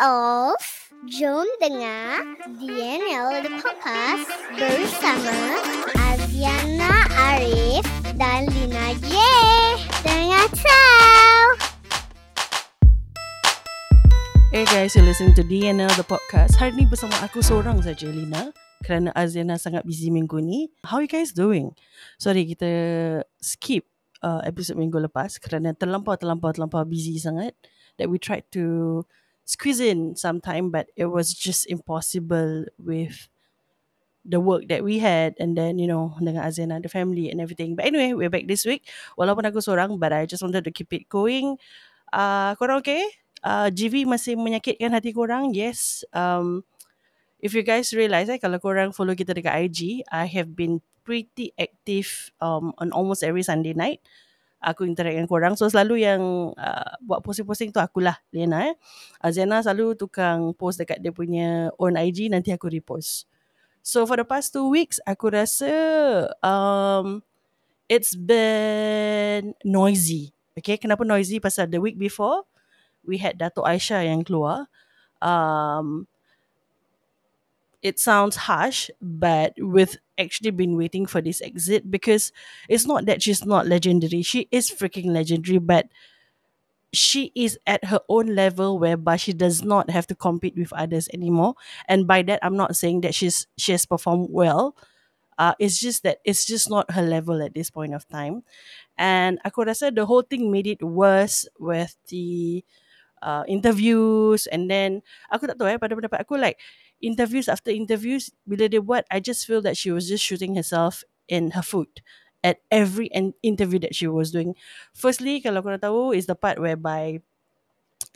of Jom dengar DNL The Podcast bersama Aziana Arif dan Lina J. Dengar tahu. Hey guys, you're listening to DNL The Podcast. Hari ni bersama aku seorang saja, Lina. Kerana Aziana sangat busy minggu ni. How you guys doing? Sorry, kita skip uh, episod minggu lepas kerana terlampau, terlampau, terlampau busy sangat. That we tried to squeeze in some time but it was just impossible with the work that we had and then you know dengan Aziana the family and everything. But anyway we're back this week. Walaupun aku seorang but I just wanted to keep it going. Uh, korang okay? Uh, GV masih menyakitkan hati korang? Yes. Um, if you guys realise eh, kalau korang follow kita dekat IG I have been pretty active um, on almost every Sunday night aku interact dengan korang. So selalu yang uh, buat posting-posting tu akulah Lena eh. Azena selalu tukang post dekat dia punya own IG nanti aku repost. So for the past two weeks aku rasa um, it's been noisy. Okay, kenapa noisy? Pasal the week before we had Dato Aisyah yang keluar. Um, it sounds harsh, but with actually been waiting for this exit because it's not that she's not legendary. She is freaking legendary, but she is at her own level whereby she does not have to compete with others anymore. And by that, I'm not saying that she's she has performed well. Uh, it's just that it's just not her level at this point of time. And aku rasa the whole thing made it worse with the uh, interviews and then aku tak tahu eh pada pendapat aku like interviews after interviews bila dia buat I just feel that she was just shooting herself in her foot at every interview that she was doing. Firstly, kalau korang tahu is the part whereby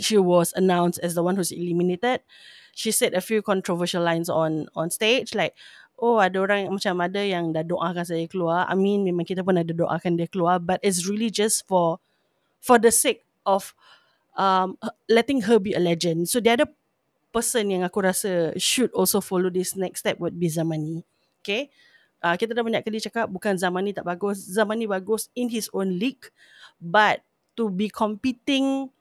she was announced as the one who's eliminated. She said a few controversial lines on on stage like oh ada orang macam ada yang dah doakan saya keluar. I mean memang kita pun ada doakan dia keluar but it's really just for for the sake of um letting her be a legend. So the other person yang aku rasa should also follow this next step would be Zamani. Okay? Uh, kita dah banyak kali cakap bukan Zamani tak bagus. Zamani bagus in his own league. But to be competing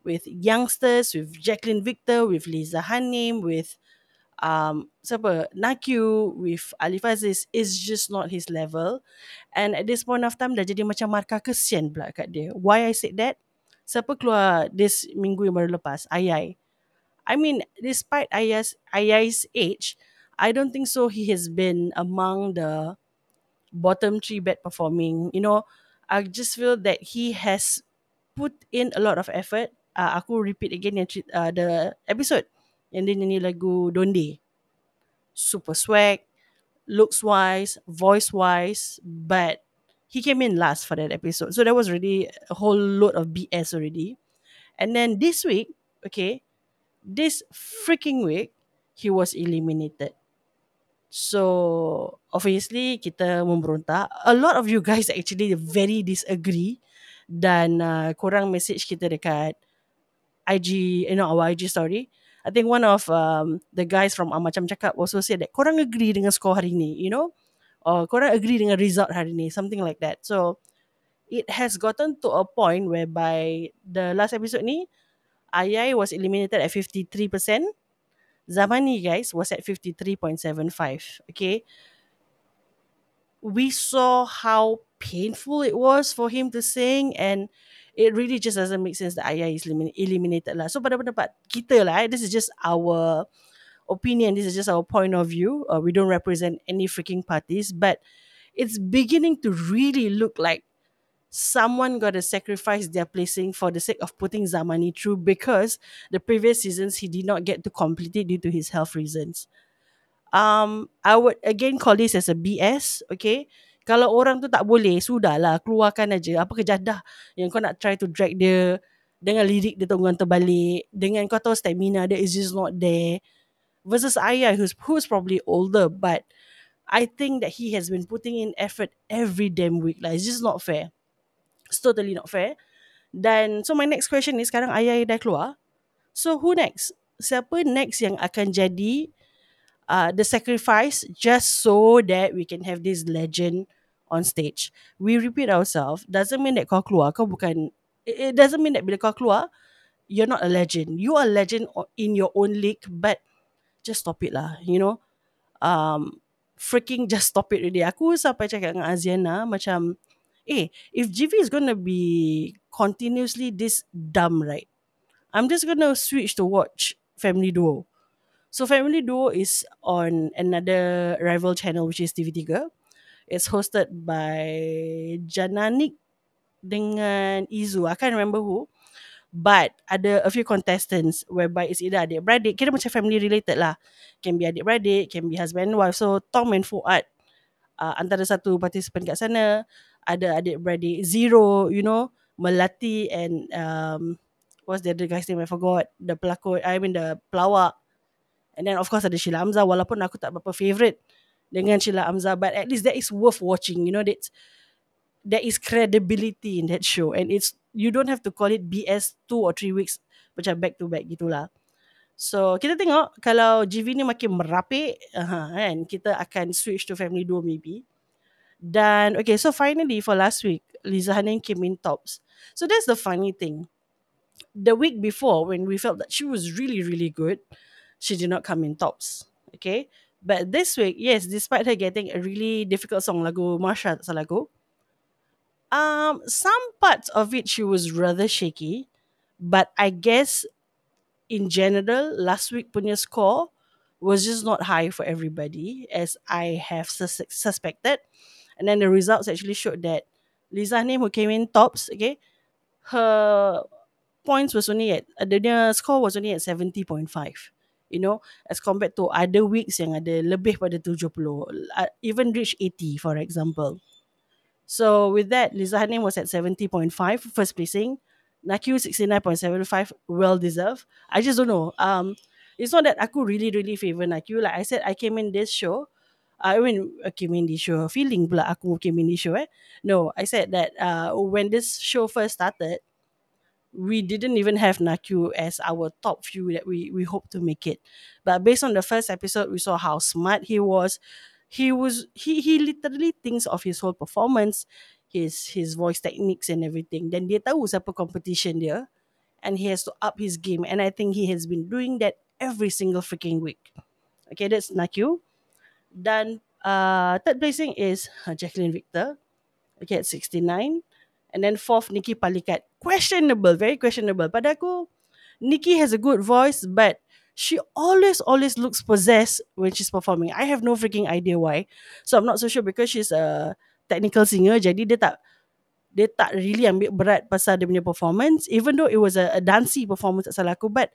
with youngsters, with Jacqueline Victor, with Liza Hanim, with um, siapa, Nakyu, with Alif Aziz is just not his level. And at this point of time dah jadi macam markah kesian pula kat dia. Why I said that? Siapa keluar this minggu yang baru lepas? Ayai. I mean, despite Ayai's, Ayai's age, I don't think so he has been among the bottom three bad performing. You know, I just feel that he has put in a lot of effort. Uh, aku repeat again yang uh, the episode yang dia nyanyi lagu Donde. Super swag, looks wise, voice wise, but he came in last for that episode. So that was really a whole load of BS already. And then this week, okay, this freaking week, he was eliminated. So obviously kita memberontak. A lot of you guys actually very disagree dan uh, korang message kita dekat IG, you know our IG story. I think one of um, the guys from Amacam Cakap also said that korang agree dengan score hari ni, you know? Or korang agree dengan result hari ni, something like that. So it has gotten to a point whereby the last episode ni, Ayai was eliminated at 53%. Zamani guys was at 53.75. Okay. We saw how painful it was for him to sing and it really just doesn't make sense that Ayah is eliminated lah. So pada pendapat kita lah, eh, this is just our opinion. This is just our point of view. Uh, we don't represent any freaking parties, but it's beginning to really look like someone got to sacrifice their placing for the sake of putting Zamani through because the previous seasons he did not get to complete it due to his health reasons. Um, I would again call this as a BS, okay? Kalau orang tu tak boleh, sudahlah, keluarkan aja. Apa kejadah yang kau nak try to drag dia dengan lirik dia tunggang terbalik, dengan kau tahu stamina dia is just not there. Versus Ayah who's, who's probably older, but I think that he has been putting in effort every damn week. Like, it's just not fair. It's totally not fair. Dan, so my next question is, sekarang Ayah dah keluar. So, who next? Siapa next yang akan jadi uh, the sacrifice just so that we can have this legend on stage. We repeat ourselves. Doesn't mean that kau keluar, kau bukan. It doesn't mean that bila kau keluar, you're not a legend. You are a legend in your own league, but just stop it lah. You know, um, freaking just stop it already. Aku sampai cakap dengan Aziana macam, eh, if GV is gonna be continuously this dumb, right? I'm just gonna switch to watch Family Duo. So Family Duo is on another rival channel which is TV3. It's hosted by Jananik dengan Izu. I can't remember who. But ada a few contestants whereby it's either adik-beradik. Kira macam family related lah. Can be adik-beradik, can be husband and wife. So Tom and Fuad uh, antara satu participant kat sana. Ada adik-beradik Zero, you know. Melati and um, what's the other guy's name? I forgot. The pelakon, I mean the pelawak. And then of course ada Sheila Hamzah walaupun aku tak berapa favourite dengan Sheila Hamzah but at least that is worth watching you know that's there is credibility in that show and it's you don't have to call it BS two or three weeks macam back to back gitulah so kita tengok kalau GV ni makin merapik uh, kan kita akan switch to family duo maybe dan okay so finally for last week Liza Hanin came in tops so that's the funny thing the week before when we felt that she was really really good she did not come in tops. Okay. But this week, yes, despite her getting a really difficult song lagu salah aku, um, some parts of it she was rather shaky. But I guess in general, last week punya score was just not high for everybody as I have sus- suspected. And then the results actually showed that Lisa name who came in tops, okay, her points was only at, uh, the score was only at 70.5 you know as compared to other weeks yang ada lebih pada 70 uh, even reach 80 for example. So with that Liza Hanim was at 70.5 first placing. Nakiu 69.75 well deserved. I just don't know. Um it's not that aku really really favour Nakiu. Like I said I came in this show I mean in this show feeling pula aku in this show eh no I said that uh, when this show first started we didn't even have Nakyu as our top few that we we hope to make it. But based on the first episode, we saw how smart he was. He was he he literally thinks of his whole performance, his his voice techniques and everything. Then dia tahu siapa competition dia, and he has to up his game. And I think he has been doing that every single freaking week. Okay, that's Nakyu. Then uh, third placing is uh, Jacqueline Victor. Okay, at 69. And then fourth, Nikki Palikat. Questionable, very questionable. Pada aku, Nikki has a good voice, but she always, always looks possessed when she's performing. I have no freaking idea why. So I'm not so sure because she's a technical singer. Jadi dia tak dia tak really ambil berat pasal dia punya performance. Even though it was a, a dancey performance tak salah aku. But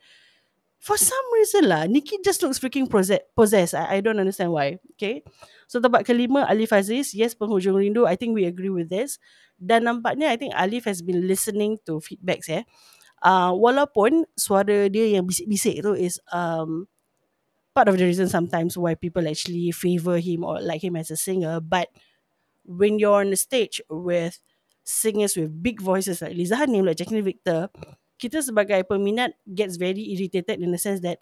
for some reason lah, Nikki just looks freaking possessed. I, I don't understand why. Okay. So tempat kelima, Alif Aziz. Yes, penghujung rindu. I think we agree with this. Dan nampaknya I think Alif has been listening to feedbacks ya. Uh, walaupun suara dia yang bisik-bisik tu is um, part of the reason sometimes why people actually favor him or like him as a singer. But when you're on the stage with singers with big voices like Liza Hanim, like Jacqueline Victor, kita sebagai peminat gets very irritated in the sense that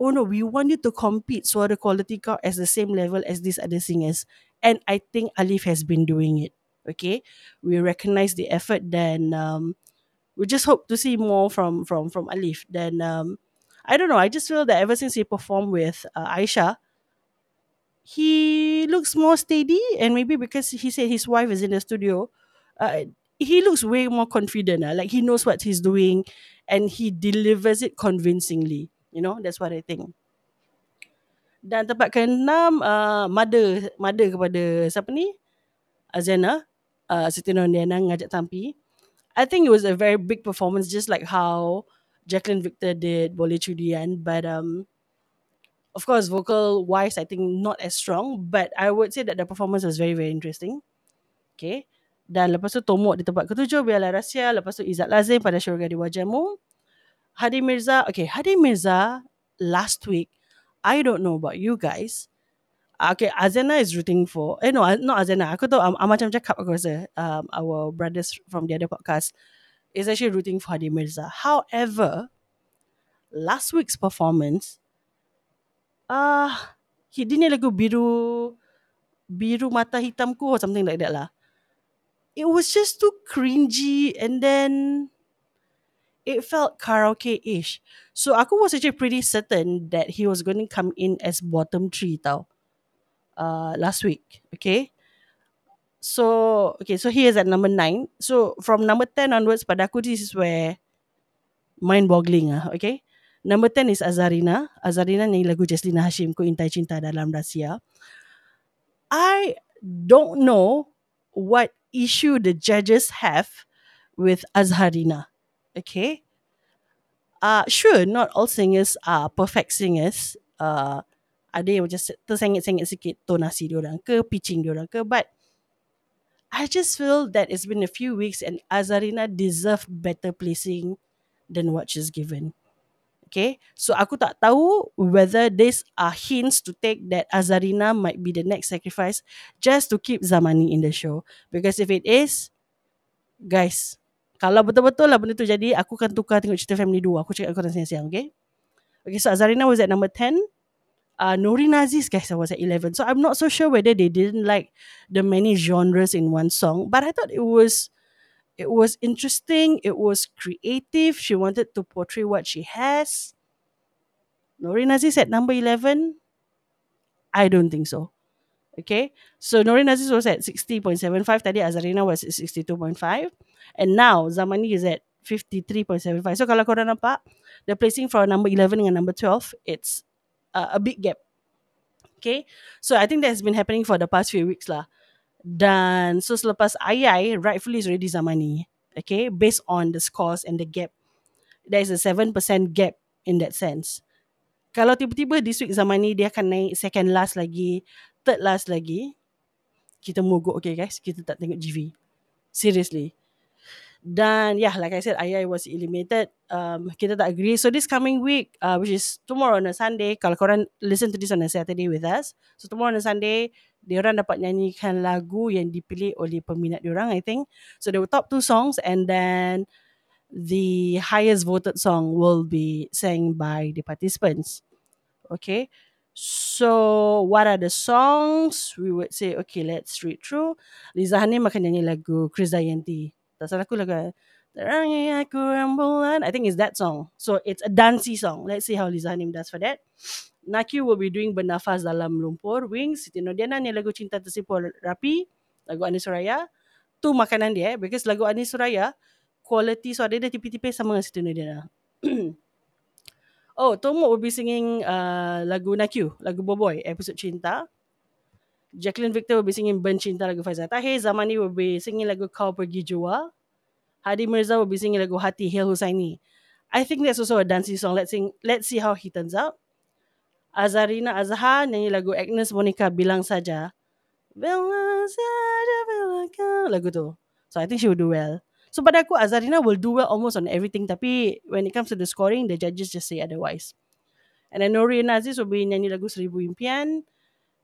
oh no, we want you to compete suara quality kau as the same level as these other singers. And I think Alif has been doing it. Okay, we recognize the effort. Then um, we just hope to see more from from from Alif. Then um, I don't know. I just feel that ever since he performed with uh, Aisha, he looks more steady, and maybe because he said his wife is in the studio, uh, he looks way more confident. Uh, like he knows what he's doing, and he delivers it convincingly. You know, that's what I think. Dan tempat keenam, uh, mother, mother kepada siapa ni? Azena, uh, Siti Nurhaliana ngajak Tampi. I think it was a very big performance, just like how Jacqueline Victor did Boleh Cudian. But um, of course, vocal wise, I think not as strong. But I would say that the performance was very, very interesting. Okay. Dan lepas tu Tomok di tempat ketujuh, Biarlah Rahsia. Lepas tu Izzat Lazim pada Syurga di Wajahmu. Hadi Mirza. Okay, Hadi Mirza last week, I don't know about you guys. Ah, Okay, Azena is rooting for. Eh no, not Azena. Aku tahu um, um, macam cakap aku rasa um, our brothers from the other podcast is actually rooting for Hadi Mirza. However, last week's performance, ah, uh, dia ni lagu biru biru mata hitamku or something like that lah. It was just too cringy and then it felt karaoke-ish. So aku was actually pretty certain that he was going to come in as bottom three tau. Uh, last week, okay. So okay, so he is at number nine. So from number ten onwards, pada aku this is where mind-boggling ah, okay. Number ten is Azarina. Azarina nyanyi lagu Jaslina Hashim, Ku Intai Cinta Dalam Rahsia. I don't know what issue the judges have with Azharina. Okay. Uh, sure, not all singers are perfect singers. Uh, ada yang macam tersengit-sengit sikit tonasi diorang ke, pitching diorang ke. But I just feel that it's been a few weeks and Azharina deserve better placing than what she's given. Okay, so aku tak tahu whether these are hints to take that Azarina might be the next sacrifice just to keep Zamani in the show. Because if it is, guys, kalau betul-betul lah benda tu jadi, aku akan tukar tengok cerita Family 2. Aku cakap korang siang-siang, okay? Okay, so Azarina was at number 10. Uh, Norin Aziz, guys, was at 11. So I'm not so sure whether they didn't like the many genres in one song. But I thought it was it was interesting. It was creative. She wanted to portray what she has. Norin Aziz at number 11 I don't think so. Okay? So Norin Aziz was at 60.75 tadi Azarina was at 62.5 and now Zamani is at 53.75 so kalau korang nampak the placing for number 11 dengan number 12 it's uh, a big gap. Okay? So I think that's been happening for the past few weeks lah dan so selepas Ayai, rightfully is already Zamani. Okay, based on the scores and the gap. There is a 7% gap in that sense. Kalau tiba-tiba this week Zamani dia akan naik second last lagi, third last lagi, kita mogok okay guys, kita tak tengok GV. Seriously. Dan yeah, like I said, Ayai was eliminated. Um, kita tak agree. So this coming week, uh, which is tomorrow on a Sunday, kalau korang listen to this on a Saturday with us, so tomorrow on a Sunday, diorang dapat nyanyikan lagu yang dipilih oleh peminat diorang, I think. So were top two songs and then the highest voted song will be sang by the participants. Okay. So what are the songs? We would say, okay, let's read through. Liza Hanim akan nyanyi lagu Chris Dayanti. Tak salah aku lagu Terangi aku rembulan. I think it's that song. So it's a dancey song. Let's see how Liza Hanim does for that. Naki will be doing Bernafas Dalam Lumpur. Wings, Siti Nodiana ni lagu Cinta Tersipul Rapi. Lagu Anis Suraya. Tu makanan dia. Eh, because lagu Anis Suraya, quality suara dia tipis-tipis sama dengan Siti Nodiana. oh, Tomo will be singing uh, lagu Nakyu. Lagu Boboy. Episode Cinta. Jacqueline Victor will be singing Ben Cinta lagu Faizal Tahir. Zamani will be singing lagu Kau Pergi Jua. Hadi Mirza will be singing lagu Hati Hil Husaini. I think that's also a dancing song. Let's sing. Let's see how he turns out. Azarina Azhar nyanyi lagu Agnes Monica Bilang Saja. Bilang Saja Bilang Kau. Lagu tu. So I think she will do well. So pada aku Azarina will do well almost on everything. Tapi when it comes to the scoring, the judges just say otherwise. And then Nori Aziz will be nyanyi lagu Seribu Impian.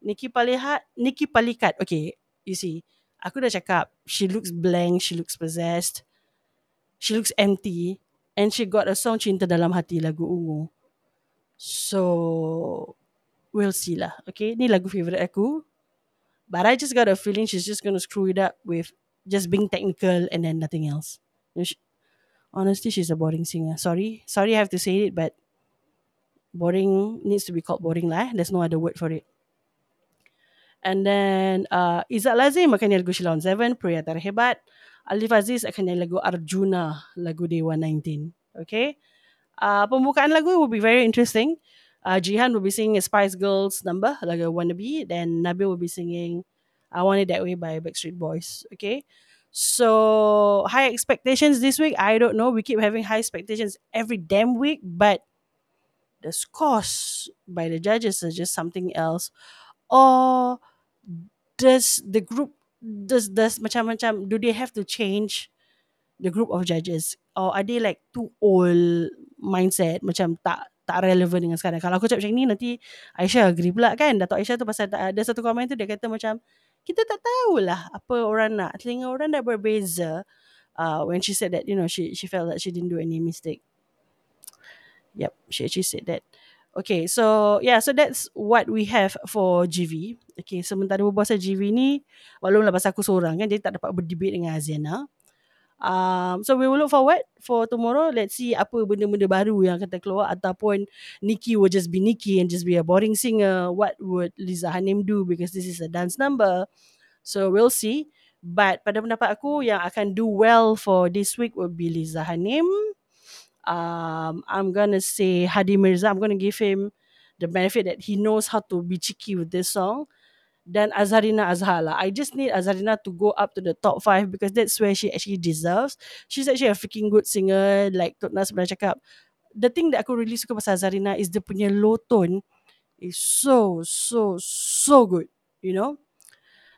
Nikki Palihat, Nikki Palikat. Okay, you see, aku dah cakap, she looks blank, she looks possessed, she looks empty, and she got a song Cinta Dalam Hati lagu Ungu. So, we'll see lah. Okay, ni lagu favorite aku. But I just got a feeling she's just gonna screw it up with just being technical and then nothing else. Honestly, she's a boring singer. Sorry, sorry I have to say it, but boring needs to be called boring lah. There's no other word for it. And then uh, Izzat Lazim akan nyanyi lagu Shilon 7, Pria Terhebat. Alif Aziz akan nyanyi lagu Arjuna, lagu Dewa 19. Okay. Uh, pembukaan lagu will be very interesting. Uh, Jihan will be singing Spice Girls number, lagu Wannabe. Then Nabil will be singing I Want It That Way by Backstreet Boys. Okay. So high expectations this week. I don't know. We keep having high expectations every damn week, but the scores by the judges are just something else. Or does the group does does macam-macam do they have to change the group of judges? Or are they like too old mindset macam tak tak relevan dengan sekarang? Kalau aku cakap macam ni nanti Aisyah agree pula kan? Datuk Aisyah tu pasal ada satu komen tu dia kata macam kita tak tahulah apa orang nak. Telinga orang dah berbeza uh, when she said that you know she she felt that she didn't do any mistake. Yep she actually said that Okay, so yeah, so that's what we have for GV. Okay, sementara berbual pasal GV ni, walaupun pasal aku seorang kan, jadi tak dapat berdebate dengan Aziana. Um, so we will look forward for tomorrow. Let's see apa benda-benda baru yang akan keluar ataupun Nikki will just be Nikki and just be a boring singer. What would Liza Hanim do because this is a dance number. So we'll see. But pada pendapat aku yang akan do well for this week will be Liza Hanim. Um, I'm gonna say Hadi Mirza. I'm gonna give him the benefit that he knows how to be cheeky with this song. Dan Azharina Azhar lah. I just need Azharina to go up to the top 5 because that's where she actually deserves. She's actually a freaking good singer. Like Tok Nas pernah cakap. The thing that aku really suka pasal Azharina is dia punya low tone is so, so, so good. You know?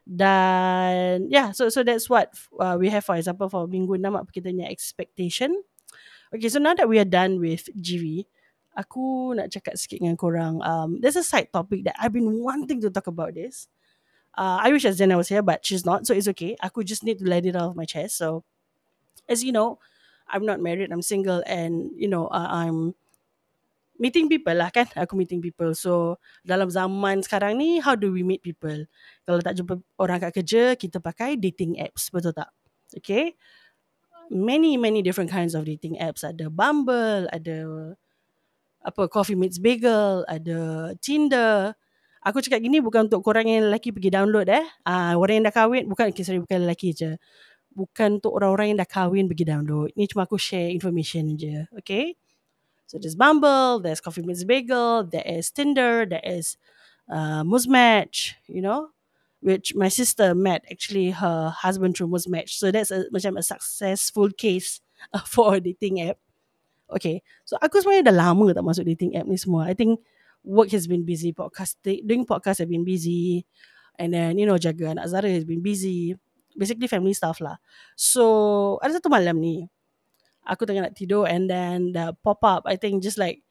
Dan yeah, so so that's what uh, we have for example for minggu 6 apa kita punya expectation. Okay, so now that we are done with GV, aku nak cakap sikit dengan korang. Um, there's a side topic that I've been wanting to talk about this. Uh, I wish Azena was here, but she's not, so it's okay. Aku just need to let it out of my chest. So, as you know, I'm not married, I'm single, and you know, uh, I'm meeting people lah kan. Aku meeting people. So, dalam zaman sekarang ni, how do we meet people? Kalau tak jumpa orang kat kerja, kita pakai dating apps, betul tak? Okay. Many, many different kinds of dating apps. Ada Bumble, ada apa Coffee Meets Bagel, ada Tinder, Aku cakap gini bukan untuk korang yang lelaki pergi download eh. Ah, orang yang dah kahwin, bukan, okay, sorry, bukan lelaki je. Bukan untuk orang-orang yang dah kahwin pergi download. Ni cuma aku share information je. Okay? So there's Bumble, there's Coffee Meets Bagel, there is Tinder, there is uh, Muzmatch, you know? Which my sister met actually her husband through Muzmatch. So that's a, macam a successful case uh, for a dating app. Okay. So aku sebenarnya dah lama tak masuk dating app ni semua. I think work has been busy, podcast doing podcast have been busy, and then you know jaga anak Zara has been busy. Basically family stuff lah. So ada satu malam ni, aku tengah nak tidur and then the pop up. I think just like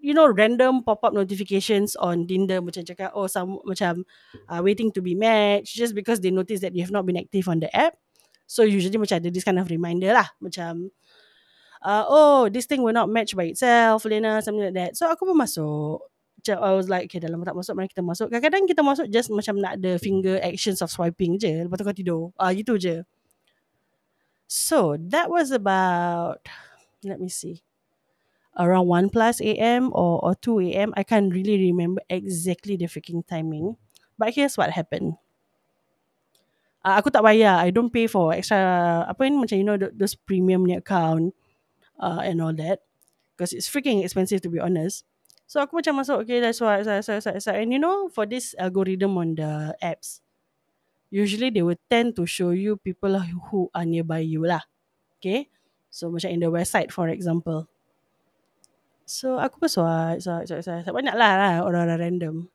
you know random pop up notifications on Tinder macam cakap oh some macam uh, waiting to be matched just because they notice that you have not been active on the app. So usually macam ada this kind of reminder lah macam uh, oh, this thing will not match by itself, Lena, something like that. So aku pun masuk. I was like, okay, dalam tak masuk, mari kita masuk. Kadang-kadang kita masuk just macam nak ada finger actions of swiping je. Lepas tu kau tidur. Ah, uh, gitu je. So, that was about, let me see, around 1 plus a.m. Or, or 2 a.m. I can't really remember exactly the freaking timing. But here's what happened. Uh, aku tak bayar. I don't pay for extra, apa ni, macam you know, those premium ni account uh, and all that because it's freaking expensive to be honest. So aku macam masuk okay that's why so, so, so, so, and you know for this algorithm on the apps usually they will tend to show you people who are nearby you lah. Okay. So macam in the website for example. So aku pun swipe, swipe, swipe, swipe. Banyak lah, lah orang-orang random.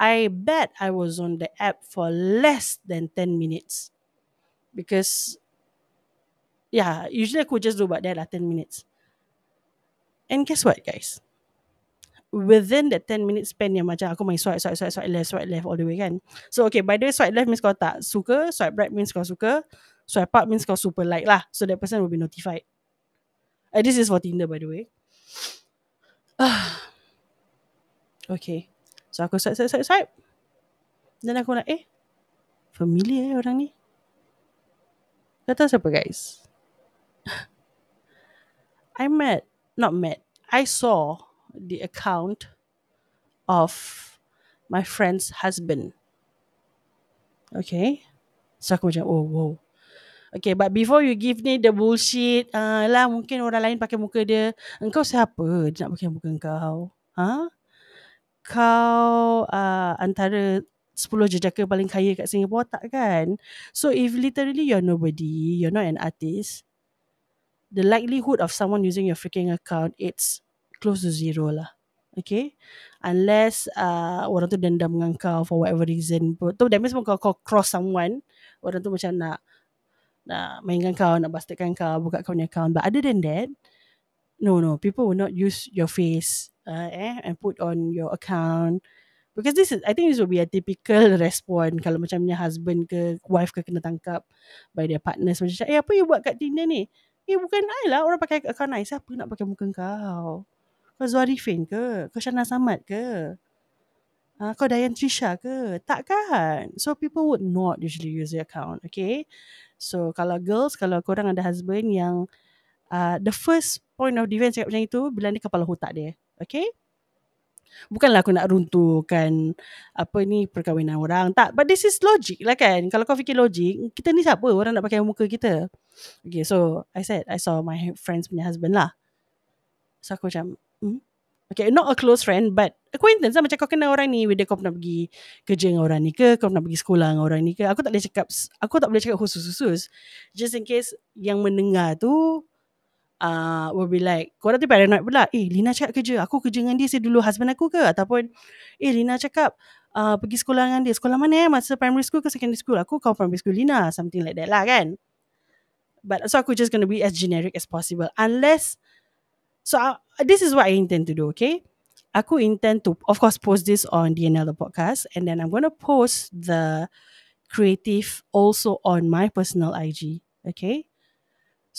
I bet I was on the app for less than 10 minutes. Because yeah, usually aku just do about that lah, 10 minutes. And guess what, guys? Within that 10 minutes span yang macam aku main swipe, swipe, swipe, swipe left, swipe left all the way kan. So okay, by the way, swipe left means kau tak suka, swipe right means kau suka, swipe up means kau super like lah. So that person will be notified. Uh, this is for Tinder by the way. Okay. So aku swipe, swipe, swipe, swipe. Dan aku nak, eh, familiar eh orang ni. Kata siapa guys? I met, not met, I saw the account of my friend's husband. Okay. So aku macam, oh, wow. Okay, but before you give me the bullshit, uh, lah mungkin orang lain pakai muka dia. Engkau siapa dia nak pakai muka engkau? Ha? Kau uh, antara 10 jejaka paling kaya kat Singapore tak kan? So if literally you're nobody, you're not an artist, the likelihood of someone using your freaking account it's close to zero lah. Okay? Unless uh, orang tu dendam dengan kau for whatever reason. Tu that means kau, kau cross someone, orang tu macam nak nak mainkan kau, nak bastardkan kau, buka kau punya account. But other than that, no, no. People will not use your face uh, eh, and put on your account. Because this is, I think this will be a typical response kalau macam punya husband ke wife ke kena tangkap by their partners. Macam, eh apa you buat kat Tinder ni? Eh bukan I lah orang pakai account I. Siapa nak pakai muka kau? Kau Zuarifin ke? Kau Shana Samad ke? Uh, kau Dayan Trisha ke? Tak kan? So people would not usually use the account. Okay? So kalau girls, kalau korang ada husband yang uh, the first point of defense cakap macam itu bila ni kepala otak dia. Okay? Bukanlah aku nak runtuhkan apa ni perkahwinan orang. Tak, but this is logic lah kan. Kalau kau fikir logik, kita ni siapa orang nak pakai muka kita? Okay, so I said I saw my friends punya husband lah. So aku macam, hmm? Okay, not a close friend but acquaintance lah. Macam kau kenal orang ni, whether kau pernah pergi kerja dengan orang ni ke, kau pernah pergi sekolah dengan orang ni ke. Aku tak boleh cakap, aku tak boleh cakap khusus-khusus. Just in case yang mendengar tu uh, will be like kau tu paranoid pula eh Lina cakap kerja aku kerja dengan dia saya dulu husband aku ke ataupun eh Lina cakap uh, pergi sekolah dengan dia sekolah mana eh masa primary school ke secondary school aku kau primary school Lina something like that lah kan but so aku just gonna be as generic as possible unless so uh, this is what I intend to do okay aku intend to of course post this on DNL the podcast and then I'm gonna post the creative also on my personal IG okay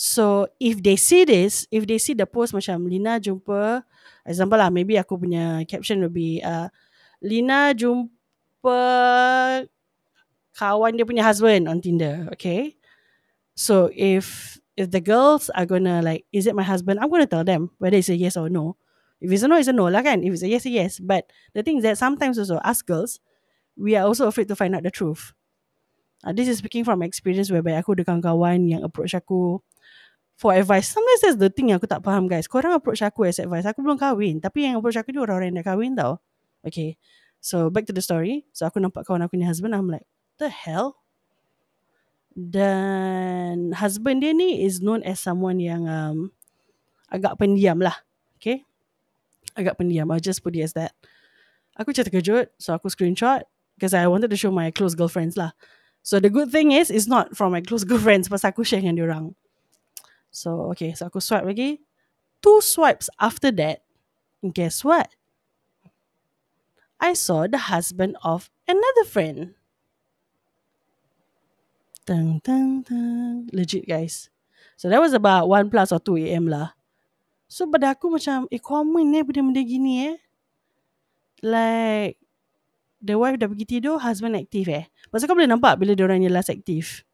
So if they see this, if they see the post macam Lina jumpa, example lah, maybe aku punya caption will be uh, Lina jumpa kawan dia punya husband on Tinder, okay? So if if the girls are gonna like, is it my husband? I'm gonna tell them whether it's a yes or no. If it's a no, it's a no lah kan. If it's a yes, a yes. But the thing is that sometimes also us girls, we are also afraid to find out the truth. Uh, this is speaking from experience whereby aku ada kawan-kawan yang approach aku for advice. Sometimes that's the thing yang aku tak faham guys. Korang approach aku as advice. Aku belum kahwin. Tapi yang approach aku ni orang-orang yang dah kahwin tau. Okay. So back to the story. So aku nampak kawan aku ni husband. I'm like, the hell? Dan husband dia ni is known as someone yang um, agak pendiam lah. Okay. Agak pendiam. I'll just put it as that. Aku macam terkejut. So aku screenshot. Because I wanted to show my close girlfriends lah. So the good thing is, it's not from my close girlfriends. Pasal aku share dengan diorang. So okay, so aku swipe lagi. Two swipes after that, guess what? I saw the husband of another friend. Dang, dang, dang. Legit guys. So that was about 1 plus or 2 a.m. lah. So pada aku macam, eh common eh benda-benda gini eh. Like, the wife dah pergi tidur, husband aktif eh. Pasal kau boleh nampak bila dia orang last aktif.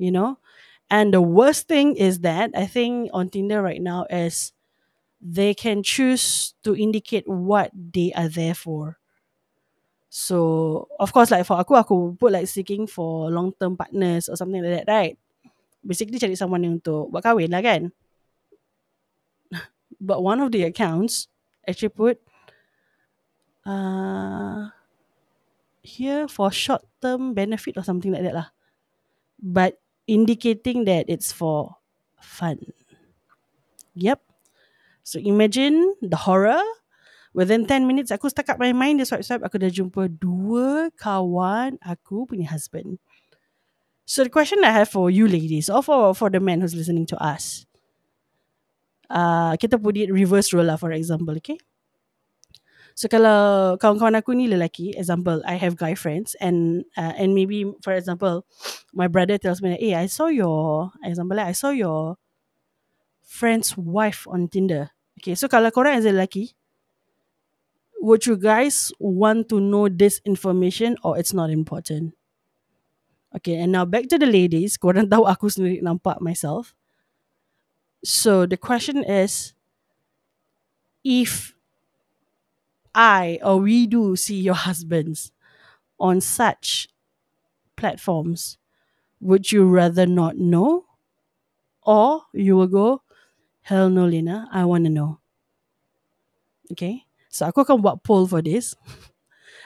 You know? And the worst thing is that I think on Tinder right now is they can choose to indicate what they are there for. So of course like for aku aku put like seeking for long term partners or something like that, right? Basically cari someone yang untuk buat kahwin lah kan. But one of the accounts actually put uh, here for short term benefit or something like that lah. But indicating that it's for fun. Yep. So imagine the horror. Within 10 minutes, aku my mind. Dia swipe-swipe, aku dah jumpa dua kawan aku punya husband. So the question I have for you ladies, or for, for the men who's listening to us, uh, kita put it reverse role lah, for example, okay? So kalau kawan-kawan aku ni lelaki, example, I have guy friends and uh, and maybe for example, my brother tells me, "Hey, I saw your example, I saw your friend's wife on Tinder." Okay, so kalau korang as a lelaki, would you guys want to know this information or it's not important? Okay, and now back to the ladies. Korang tahu aku sendiri nampak myself. So the question is, if I or we do see your husbands on such platforms, would you rather not know? Or you will go, hell no, Lina, I want to know. Okay, so aku akan buat poll for this.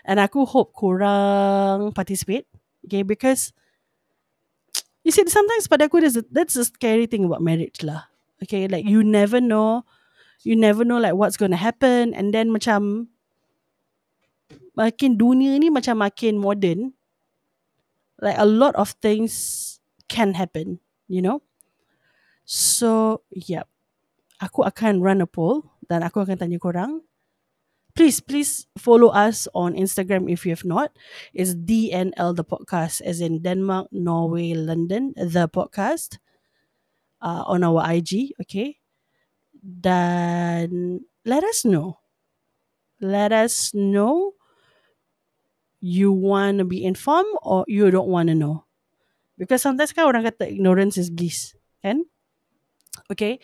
And aku hope korang participate. Okay, because you see, sometimes pada aku, that's, that's the scary thing about marriage lah. Okay, like you never know, you never know like what's going to happen. And then macam, makin dunia ni macam makin modern like a lot of things can happen you know so yeah aku akan run a poll dan aku akan tanya korang please please follow us on Instagram if you have not it's DNL the podcast as in Denmark Norway London the podcast uh, on our IG okay dan let us know let us know you want to be informed or you don't want to know. Because sometimes kan orang kata ignorance is bliss, kan? Okay,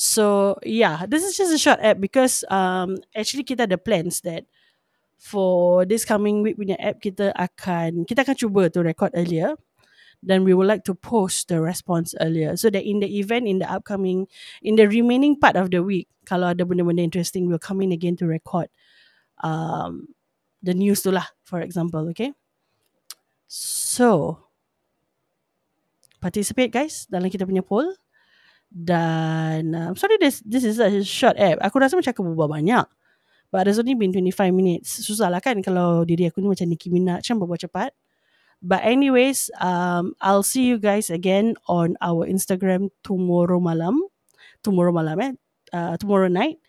so yeah, this is just a short app because um actually kita ada plans that for this coming week punya app kita akan kita akan cuba to record earlier then we would like to post the response earlier so that in the event in the upcoming in the remaining part of the week kalau ada benda-benda interesting we'll come in again to record um the news tu lah for example okay? So participate guys dalam kita punya poll dan uh, sorry this this is a short app. Aku rasa macam aku berbual banyak. But there's only been 25 minutes. Susah lah kan kalau diri aku ni macam Nicki Minaj kan berbual cepat. But anyways um, I'll see you guys again on our Instagram tomorrow malam. Tomorrow malam eh? Uh, tomorrow night.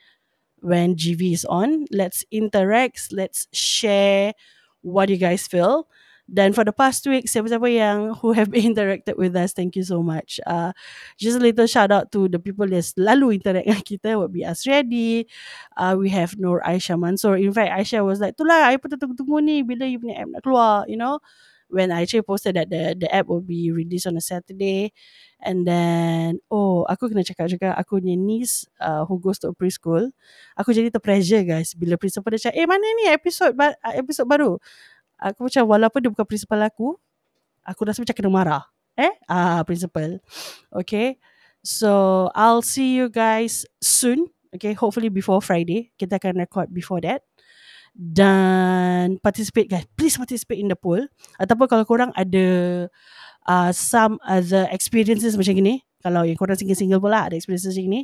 When GV is on. Let's interact. Let's share what you guys feel dan for the past week, siapa-siapa yang who have interacted with us, thank you so much. Uh, just a little shout out to the people that selalu interact dengan kita would be Asriadi. Uh, we have Nur Aisyah Mansur. In fact, Aisyah was like, itulah, I pun tunggu-tunggu ni bila you punya app nak keluar, you know. When I actually posted that the the app will be released on a Saturday. And then, oh, aku kena cakap juga, aku punya niece uh, who goes to a preschool, aku jadi terpressure guys bila principal dia cakap, eh mana ni episode, ba- episode baru? Aku macam walaupun dia bukan principal aku aku rasa macam kena marah. Eh? Ah principal. Okay? So i'll see you guys soon. Okay? Hopefully before friday. Kita akan record before that. Dan participate guys. Please participate in the poll ataupun kalau korang ada uh, some other experiences macam gini. Kalau yang korang single-single pula ada experiences macam gini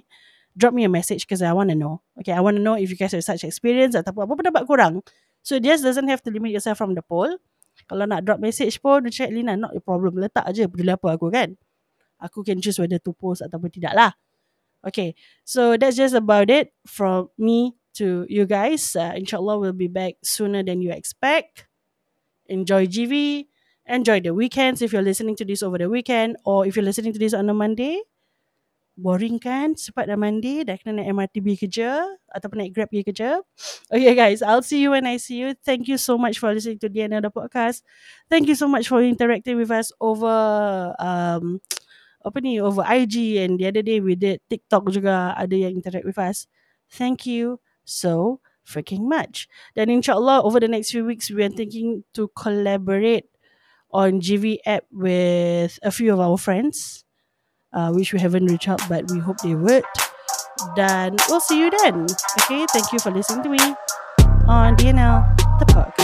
drop me a message because I want to know. Okay? I want to know if you guys have such experience ataupun apa pendapat korang So just doesn't have to limit yourself from the poll. Kalau nak drop message pun, check Lina, not your problem. Letak aje peduli apa aku kan. Aku can choose whether to post ataupun tidak lah. Okay, so that's just about it from me to you guys. Uh, inshallah, we'll be back sooner than you expect. Enjoy GV. Enjoy the weekends if you're listening to this over the weekend. Or if you're listening to this on a Monday. Boring kan? Cepat dah mandi, dah kena naik MRT pergi kerja ataupun naik Grab pergi kerja. Okay guys, I'll see you when I see you. Thank you so much for listening to the another podcast. Thank you so much for interacting with us over um apa ni over IG and the other day we did TikTok juga ada yang interact with us. Thank you so freaking much. Dan inshallah over the next few weeks we are thinking to collaborate on GV app with a few of our friends uh, which we haven't reached out, but we hope they would. Then we'll see you then. Okay, thank you for listening to me on DNL, the podcast.